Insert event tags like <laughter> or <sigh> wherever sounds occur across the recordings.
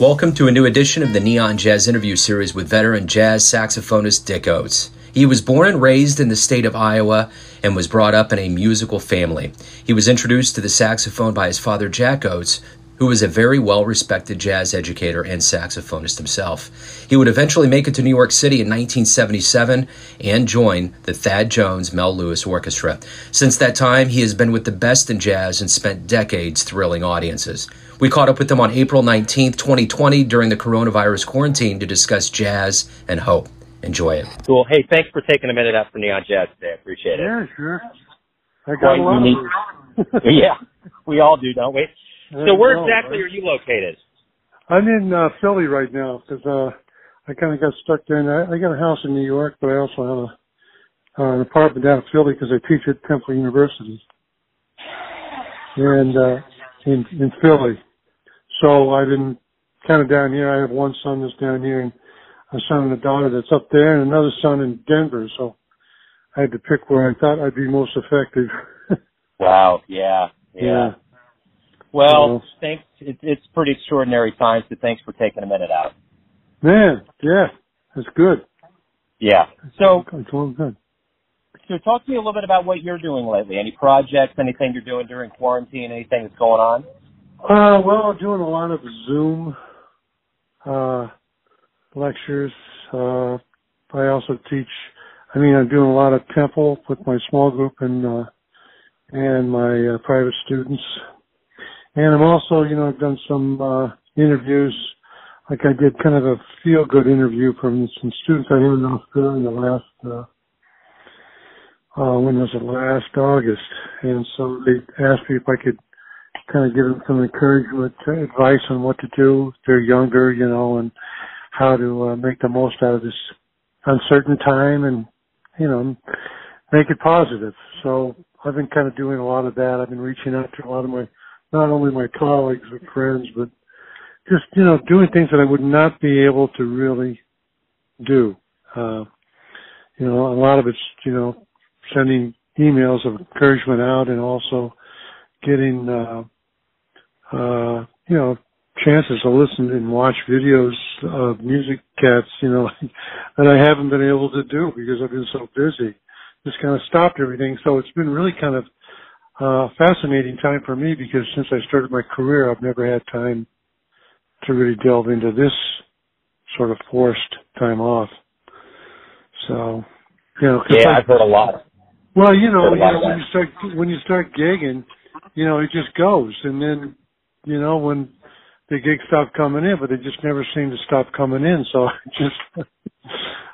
Welcome to a new edition of the Neon Jazz interview series with veteran jazz saxophonist Dick Oatts. He was born and raised in the state of Iowa and was brought up in a musical family. He was introduced to the saxophone by his father Jack Oatts, who was a very well respected jazz educator and saxophonist himself. He would eventually make it to New York City in 1977 and join the Thad Jones Mel Lewis Orchestra. Since that time, he has been with the best in jazz and spent decades thrilling audiences. We caught up with him on April 19th, 2020, during the coronavirus quarantine to discuss jazz and hope. Enjoy it. Cool. Hey, thanks for taking a minute out for Neon Jazz today. I appreciate it. Yeah, sure. I got Quite a lot unique. of <laughs> yeah, we all do, don't we? There So where go, exactly right? are you located? I'm in uh, Philly right now because uh, I kind of got stuck there. And I, I got a house in New York, but I also have a, uh, an apartment down in Philly because I teach at Temple University and uh, in in Philly. So I've been kind of down here. I have one son that's down here, and a son and a daughter that's up there, and another son in Denver. So I had to pick where I thought I'd be most effective. <laughs> Wow. Yeah. Yeah. Yeah. Well, Well- thanks. It, it's pretty extraordinary times, so thanks for taking a minute out. Man, yeah, that's good. Yeah. So, It's all good. so talk to me a little bit about what you're doing lately. Any projects? Anything you're doing during quarantine? Anything that's going on? Uh, well, I'm doing a lot of Zoom uh, lectures. Uh, I also teach. I mean, I'm doing a lot of temple with my small group and uh, and my uh, private students. And I'm also, you know, I've done some uh, interviews. Like I did kind of a feel good interview from some students I had in Australia last. Uh, uh, when was it? Last August. And so they asked me if I could kind of give them some encouragement, uh, advice on what to do. They're younger, you know, and how to uh, make the most out of this uncertain time and, you know, make it positive. So I've been kind of doing a lot of that. I've been reaching out to a lot of my, not only my colleagues and friends, but just, you know, doing things that I would not be able to really do. Uh, you know, a lot of it's, you know, sending emails of encouragement out and also getting, uh, uh, you know, chances to listen and watch videos of music cats, you know, <laughs> that I haven't been able to do because I've been so busy. Just kind of stopped everything. So it's been really kind of uh fascinating time for me because since I started my career, I've never had time to really delve into this sort of forced time off. So, you know, 'cause Yeah, I- I've heard a lot. well, you know, you know when you start when you start gigging, you know, it just goes, and then, you know, when the gigs stop coming in, but they just never seem to stop coming in. So <laughs> I just,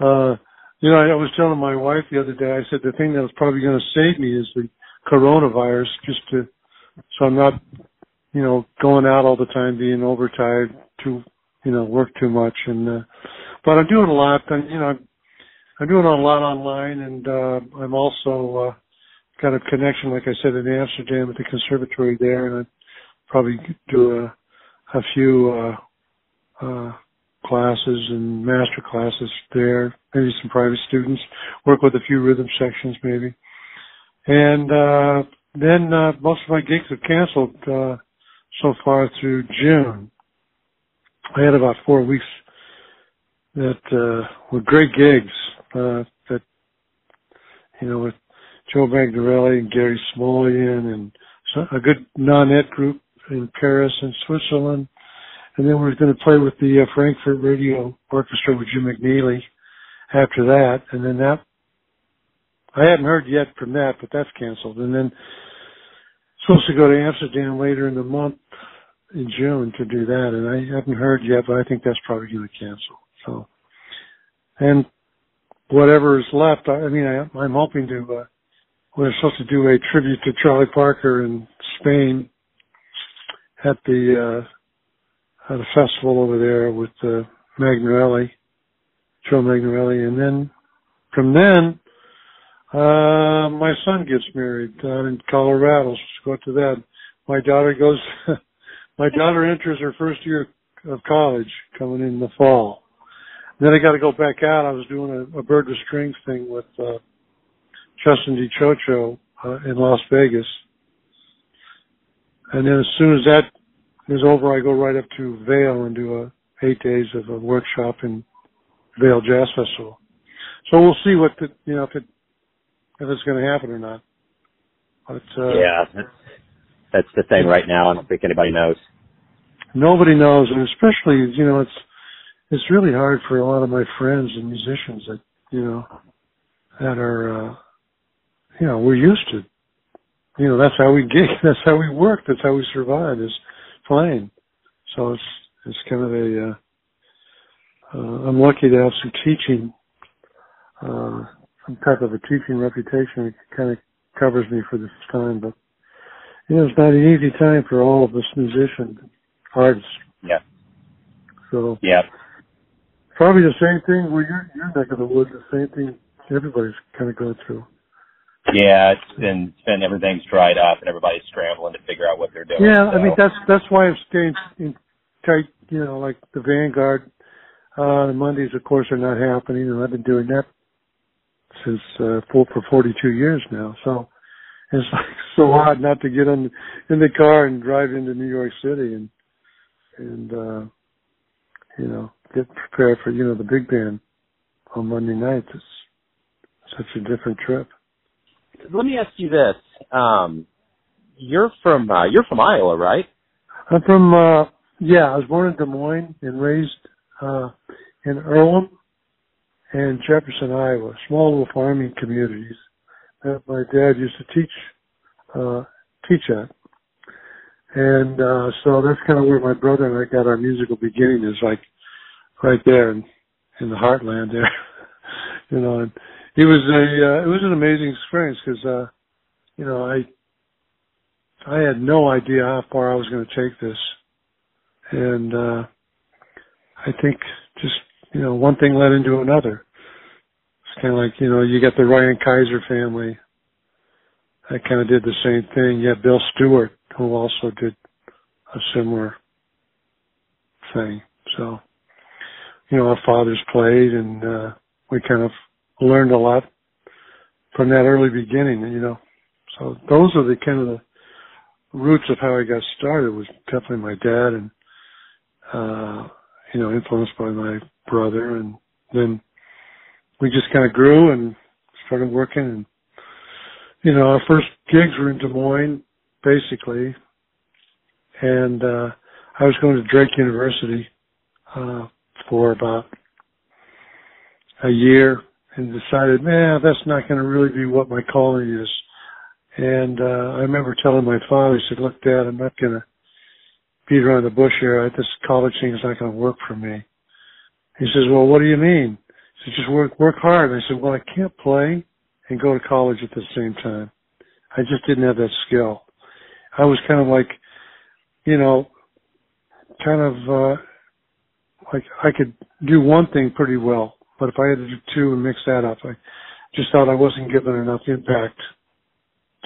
uh, you know, I was telling my wife the other day. I said the thing that was probably going to save me is the coronavirus, just to, so I'm not, you know, going out all the time, being overtired, too, you know, work too much, and, uh, but I'm doing a lot, and you know, I'm I'm doing a lot online, and uh, I'm also uh, got a connection, like I said, in Amsterdam at the conservatory there, and I probably do a, a few uh, uh, classes and master classes there, maybe some private students, work with a few rhythm sections maybe, and uh, then uh, most of my gigs have canceled uh, so far through June. I had about four weeks that uh, were great gigs uh, that you know with Joe Magnarelli and Gary Smulyan and a good nonet group in Paris and Switzerland, and then we are going to play with the uh, Frankfurt Radio Orchestra with Jim McNeely after that, and then that I haven't heard yet from that, but that's canceled, and then supposed to go to Amsterdam later in the month in June to do that, and I haven't heard yet, but I think that's probably going to cancel. So, and whatever is left, I, I mean, I, I'm hoping to. Uh, we're supposed to do a tribute to Charlie Parker in Spain at the uh, at a festival over there with uh, Magnarelli, Joe Magnarelli, and then from then, uh, my son gets married down in Colorado. So let's go to that. My daughter goes. <laughs> my daughter enters her first year of college coming in the fall. Then I got to go back out. I was doing a, a bird with strings thing with uh, Justin DiCioccio uh, in Las Vegas, and then as soon as that is over, I go right up to Vail and do a eight days of a workshop in Vail Jazz Festival. So we'll see what the you know if it if it's going to happen or not. But uh, yeah, that's the thing right now. I don't think anybody knows. Nobody knows, and especially you know it's it's really hard for a lot of my friends and musicians that you know that are uh, you know we're used to you know that's how we gig, <laughs> that's how we work, that's how we survive is playing. So it's it's kind of a uh, uh, I'm lucky to have some teaching, uh, some type of a teaching reputation. It kind of covers me for this time, but you know, it's not an easy time for all of us musicians, artists. Yeah. So. Yeah. Probably the same thing where you're, your neck of the woods, the same thing everybody's kind of going through. Yeah, it's been, it's been everything's dried up and everybody's scrambling to figure out what they're doing. Yeah, so. I mean that's that's why I'm staying in tight. You know, like the Vanguard uh, the Mondays, of course, are not happening, and I've been doing that since uh, for for 42 years now. So it's <laughs> like so odd not to get in in the car and drive into New York City and and uh, you know get prepared for you know the big band on Monday nights. It's such a different trip. Let me ask you this: um, You're from uh, you're from Iowa, right? I'm from uh, yeah. I was born in Des Moines and raised uh, in Earlham and Jefferson, Iowa, small little farming communities that my dad used to teach uh, teach at. And uh, so that's kind of where my brother and I got our musical beginning is like right there in, in the heartland there. <laughs> you know, and it was a uh, it was an amazing experience because uh, you know I I had no idea how far I was going to take this, and uh, I think just you know one thing led into another. It's kind of like you know you got the Ryan Kisor family. that kind of did the same thing. You had Bill Stewart who also did a similar thing. So you know our fathers played, and uh, we kind of learned a lot from that early beginning. You know, so those are the kind of the roots of how I got started was definitely my dad and uh you know, influenced by my brother and then we just kind of grew and started working and you know, our first gigs were in Des Moines basically and uh I was going to Drake University uh for about a year and decided, man, that's not going to really be what my calling is. And uh I remember telling my father, he said, "Look, Dad, I'm not going to beat around the bush here. This college thing is not going to work for me." He says, "Well, what do you mean?" He said, "Just work work hard." And I said, "Well, I can't play and go to college at the same time. I just didn't have that skill. I was kind of like, you know, kind of uh like I could do one thing pretty well, but if I had to do two and mix that up, I just thought I wasn't giving enough impact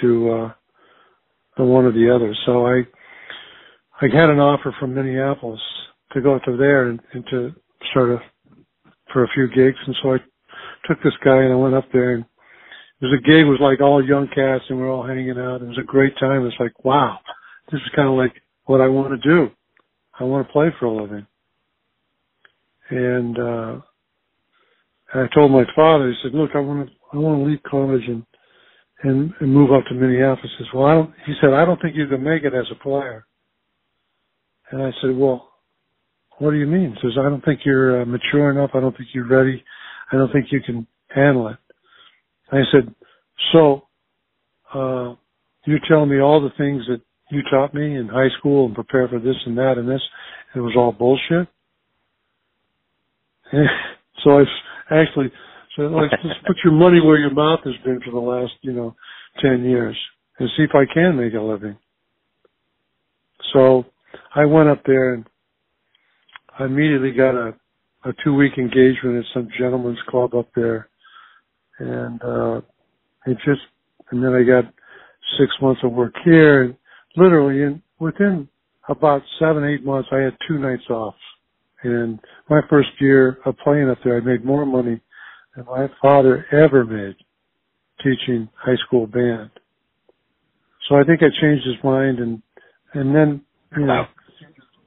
to uh the one or the other. So I I had an offer from Minneapolis to go up to there and, and to start a for a few gigs and so I took this guy and I went up there and it was a gig was like all young cats and we are all hanging out. It was a great time. It's like, wow, this is kind of like what I want to do. I want to play for a living. And, uh, I told my father, he said, look, I want to, I want to leave college and, and, and move up to Minneapolis. He says, well, I don't, he said, I don't think you can make it as a player. And I said, well, what do you mean? He says, I don't think you're uh, mature enough. I don't think you're ready. I don't think you can handle it. I said, so, uh, you're telling me all the things that you taught me in high school and prepare for this and that and this, and it was all bullshit? And <laughs> so I actually said, like, just put your money where your mouth has been for the last, you know, 10 years and see if I can make a living. So I went up there and I immediately got a, a two week engagement at some gentleman's club up there. And, uh, it just, and then I got six months of work here and literally in, within about seven, eight months, I had two nights off. And my first year of playing up there, I made more money than my father ever made teaching high school band. So I think I changed his mind and, and then, you know,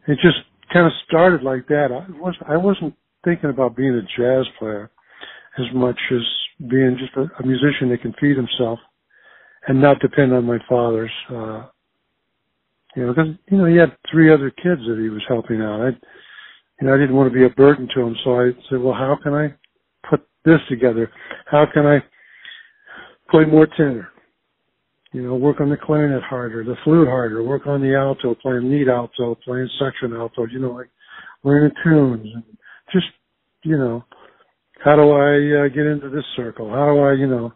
it just kind of started like that. I was I wasn't thinking about being a jazz player as much as being just a, a musician that can feed himself and not depend on my father's. Uh, you know, because you know he had three other kids that he was helping out. I, you know, I didn't want to be a burden to him, so I said, well, how can I put this together? How can I play more tenor? You know, work on the clarinet harder, the flute harder, work on the alto, playing lead alto, playing section alto, you know, like learning tunes and just, you know, how do I uh, get into this circle? How do I, you know,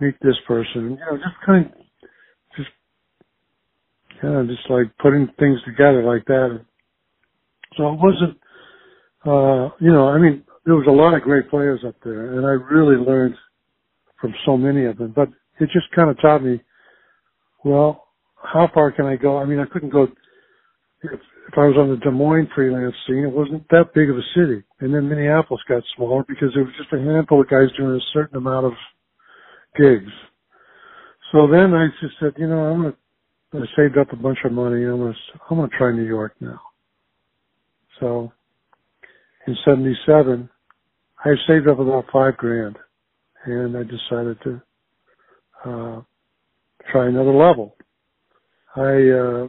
meet this person? You know, just kind of, just, kind of just like putting things together like that. So it wasn't, uh, you know, I mean, there was a lot of great players up there and I really learned from so many of them, but it just kind of taught me well, how far can I go? I mean, I couldn't go. If, if I was on the Des Moines freelance scene, it wasn't that big of a city. And then Minneapolis got smaller because there was just a handful of guys doing a certain amount of gigs. So then I just said, you know, I'm gonna. I saved up a bunch of money. I'm gonna. I'm gonna try New York now. So in '77, I saved up about five grand, and I decided to uh, try another level. I, uh,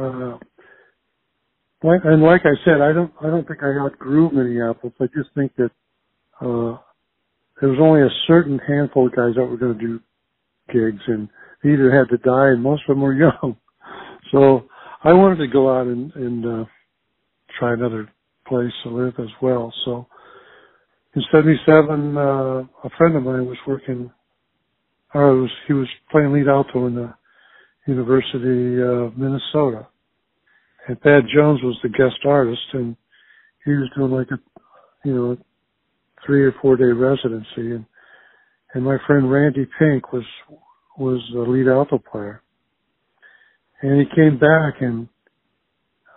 uh, and like I said, I don't, I don't think I outgrew Minneapolis. I just think that, uh, there was only a certain handful of guys that were going to do gigs and they either had to die and most of them were <laughs> young. So I wanted to go out and, and, uh, try another place to live as well. So in 77, uh, a friend of mine was working or was, he was playing lead alto in the University of Minnesota. And Thad Jones was the guest artist and he was doing like a, you know, three or four day residency and, and my friend Randy Pink was, was the lead alto player. And he came back and,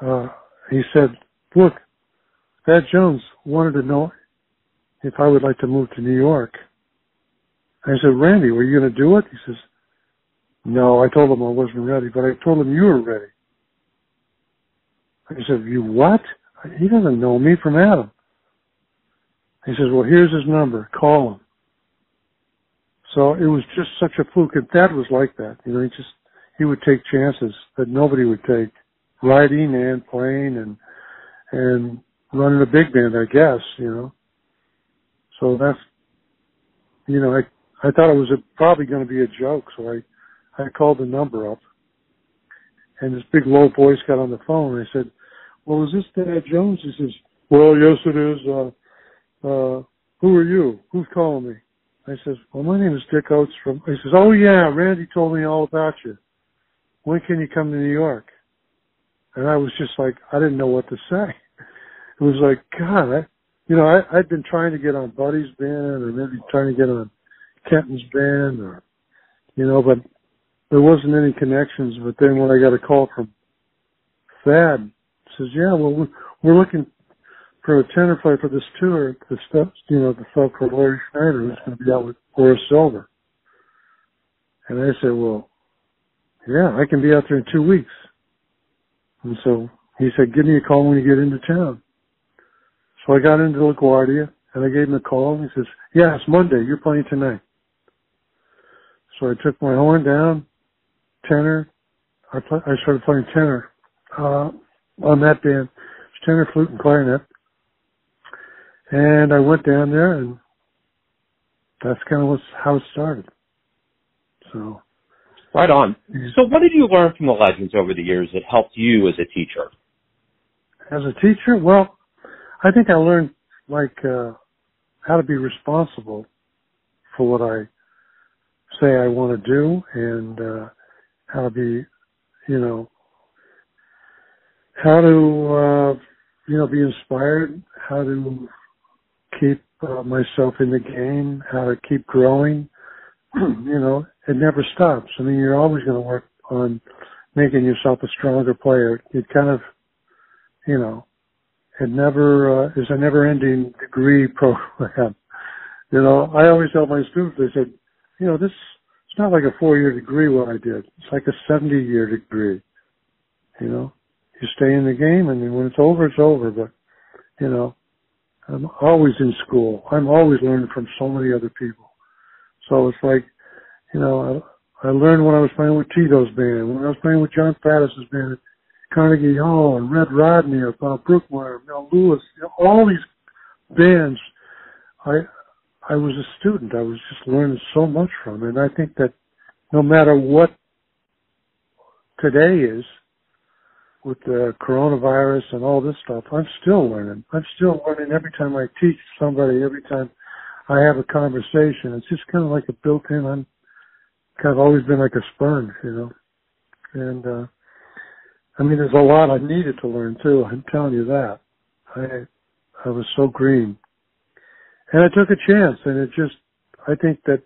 uh, he said, look, Thad Jones wanted to know if I would like to move to New York. I said, Randy, were you going to do it? He says, no, I told him I wasn't ready, but I told him you were ready. I said, you what? He doesn't know me from Adam. He says, well, here's his number. Call him. So it was just such a fluke. And Thad was like that. You know, he just, he would take chances that nobody would take. Riding and playing and, and running a big band, I guess, you know. So that's, you know, I I thought it was a, probably going to be a joke, so I, I called the number up, and this big low voice got on the phone. And I said, "Well, is this Thad Jones?" He says, "Well, yes, it is. Uh, uh, who are you? Who's calling me?" I says, "Well, my name is Dick Oatts from." He says, "Oh yeah, Randy told me all about you. When can you come to New York?" And I was just like, I didn't know what to say. <laughs> It was like, God, I, you know, I, I'd been trying to get on Buddy's band, or maybe trying to get on Kenton's band or, you know, but there wasn't any connections. But then when I got a call from Thad, says, yeah, well, we're, looking for a tenor player for this tour, the stuff, you know, the stuff for Larry Schneider who's going to be out with Horace Silver. And I said, well, yeah, I can be out there in two weeks. And so he said, give me a call when you get into town. So I got into LaGuardia and I gave him a call and he says, yeah, it's Monday. You're playing tonight. So I took my horn down, tenor. I, play, I started playing tenor uh, on that band, tenor, flute, and clarinet. And I went down there, and that's kind of how it started. So, right on. So, what did you learn from the legends over the years that helped you as a teacher? As a teacher, well, I think I learned like uh, how to be responsible for what I say I want to do and uh, how to be, you know, how to, uh, you know, be inspired, how to keep uh, myself in the game, how to keep growing. <clears throat> you know, it never stops. I mean, you're always going to work on making yourself a stronger player. It kind of, you know, it never uh, is a never-ending degree <laughs> program. You know, I always tell my students, I said, you know, this it's not like a four year degree what I did. It's like a seventy year degree. You know? you stay in the game, and when it's over, it's over. But you know, I'm always in school. I'm always learning from so many other people. So it's like, you know, I, I learned when I was playing with Tito's band, when I was playing with Jon Faddis's band Carnegie Hall, and Red Rodney, or Bob Brookmeyer, Mel Lewis, you know, all these bands. I I was a student. I was just learning so much from, and I think that no matter what today is, with the coronavirus and all this stuff, I'm still learning. I'm still learning every time I teach somebody, every time I have a conversation. It's just kind of like a built-in. I'm kind of always been like a sponge, you know. And uh I mean, there's a lot I needed to learn too. I'm telling you that. I I was so green, and I took a chance, and it just. I think that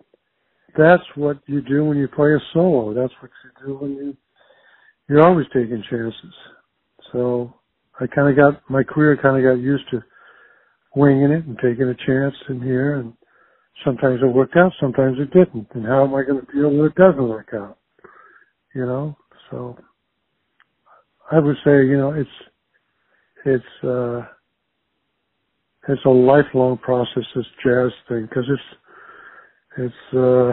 that's what you do when you play a solo. That's what you do when you you're always taking chances. So I kind of got my career kind of got used to winging it and taking a chance in here, and sometimes it worked out, sometimes it didn't. And how am I going to feel when it doesn't work out? You know, so I would say, you know, it's it's uh it's a lifelong process this jazz thing because it's it's uh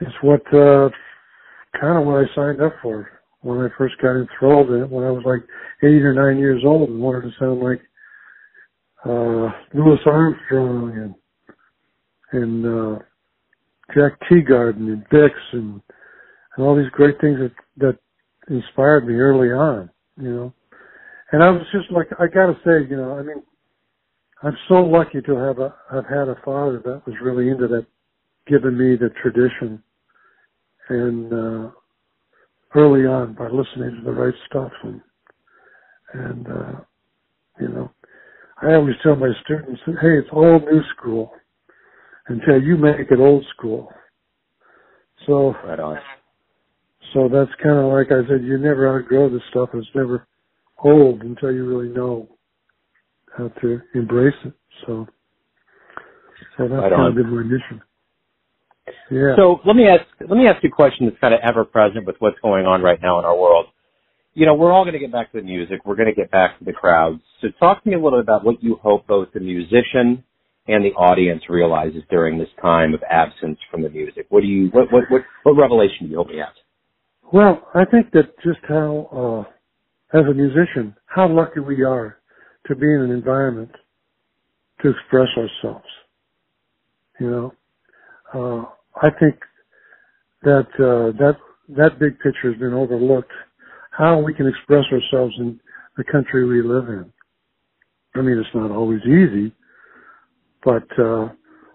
it's what uh kind of what I signed up for when I first got enthralled in it when I was like eight or nine years old and wanted to sound like uh Louis Armstrong and and uh Jack Teagarden and Bix and and all these great things that that inspired me early on, you know. And I was just like I gotta say, you know, I mean I'm so lucky to have a have had a father that was really into that giving me the tradition. And uh, early on by listening to the right stuff and and uh, you know I always tell my students hey it's all new school. Until you make it old school. So right on. so that's kind of like I said you never outgrow this stuff it's never old until you really know how to embrace it so so that's right kind of been my mission yeah. So let me ask let me ask you a question that's kind of ever present with what's going on right now in our world. You know, we're all going to get back to the music. We're going to get back to the crowds. So talk to me a little bit about what you hope both the musician and the audience realizes during this time of absence from the music. What do you what what what, what revelation do you hope he has? Well, I think that just how, uh, as a musician, how lucky we are to be in an environment to express ourselves. You know, uh, I think that uh, that that big picture has been overlooked. How we can express ourselves in the country we live in. I mean, it's not always easy, but uh,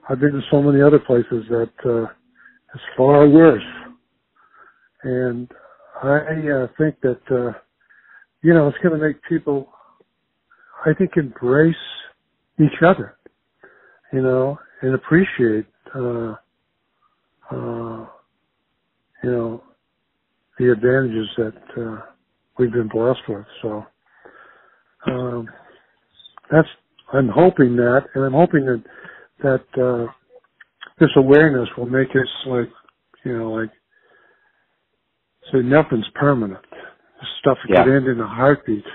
I've been to so many other places that uh, it's far worse. And I uh, think that uh, you know it's going to make people, I think, embrace each other, you know, and appreciate. Uh, uh, you know, the advantages that uh, we've been blessed with. So um, that's I'm hoping that, and I'm hoping that that uh, this awareness will make us like you know like so nothing's permanent. This stuff Yeah. could end in a heartbeat.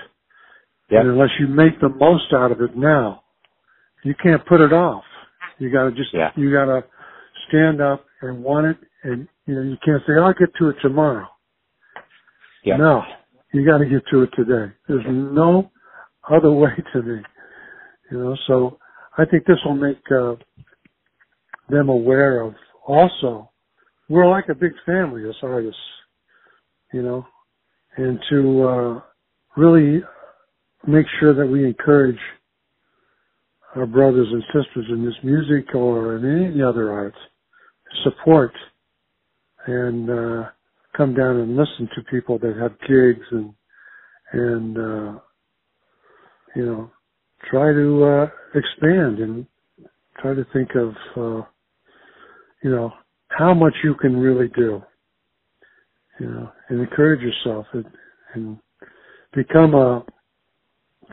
Yeah. And unless you make the most out of it now, you can't put it off. You gotta just, Yeah. you gotta stand up and want it and, you know, you can't say, I'll get to it tomorrow. Yeah. No. You gotta get to it today. There's no other <laughs> way to me. You know, so I think this will make, uh, them aware of also, we're like a big family as artists, you know, and to, uh, really make sure that we encourage our brothers and sisters in this music or in any other arts support and uh come down and listen to people that have gigs and and uh you know try to uh expand and try to think of uh you know how much you can really do you know and encourage yourself and, and become a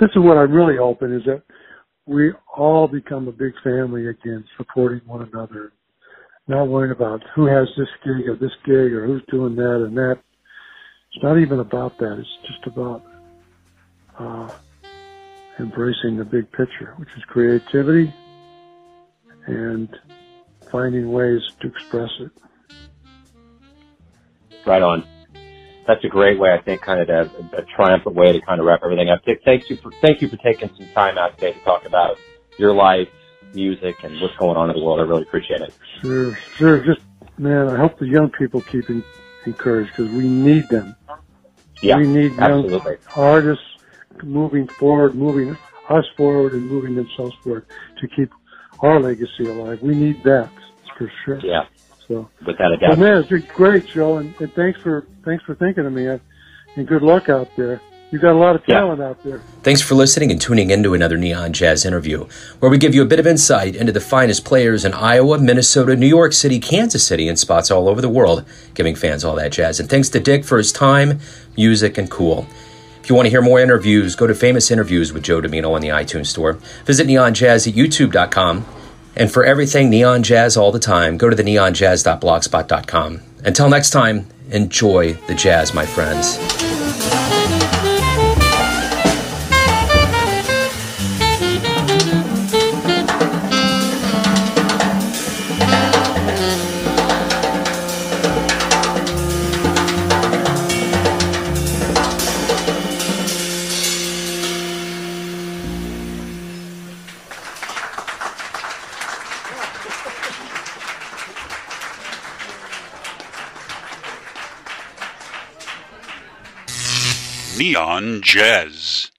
this is what I'm really hoping is that we all become a big family again, supporting one another, not worrying about who has this gig or this gig or who's doing that and that. It's not even about that. It's just about uh, embracing the big picture, which is creativity and finding ways to express it. Right on. That's a great way, I think, kind of a, a triumphant way to kind of wrap everything up. Thank you for thank you for taking some time out today to talk about your life, music, and what's going on in the world. I really appreciate it. Sure, sure. Just man, I hope the young people keep encouraged because we need them. Yeah, we need young absolutely. artists moving forward, moving us forward, and moving themselves forward to keep our legacy alive. We need that for sure. Yeah. So without a doubt. But man, it's been great, Joe, and, and thanks for thanks for thinking of me. And good luck out there. You've got a lot of talent yeah. out there. Thanks for listening and tuning into another Neon Jazz interview, where we give you a bit of insight into the finest players in Iowa, Minnesota, New York City, Kansas City, and spots all over the world, giving fans all that jazz. And thanks to Dick for his time, music, and cool. If you want to hear more interviews, go to Famous Interviews with Joe Dimino on the iTunes Store. Visit neonjazz at youtube.com and for everything Neon Jazz all the time, go to the neonjazz.blogspot.com. Until next time, enjoy the jazz, my friends. Neon Jazz.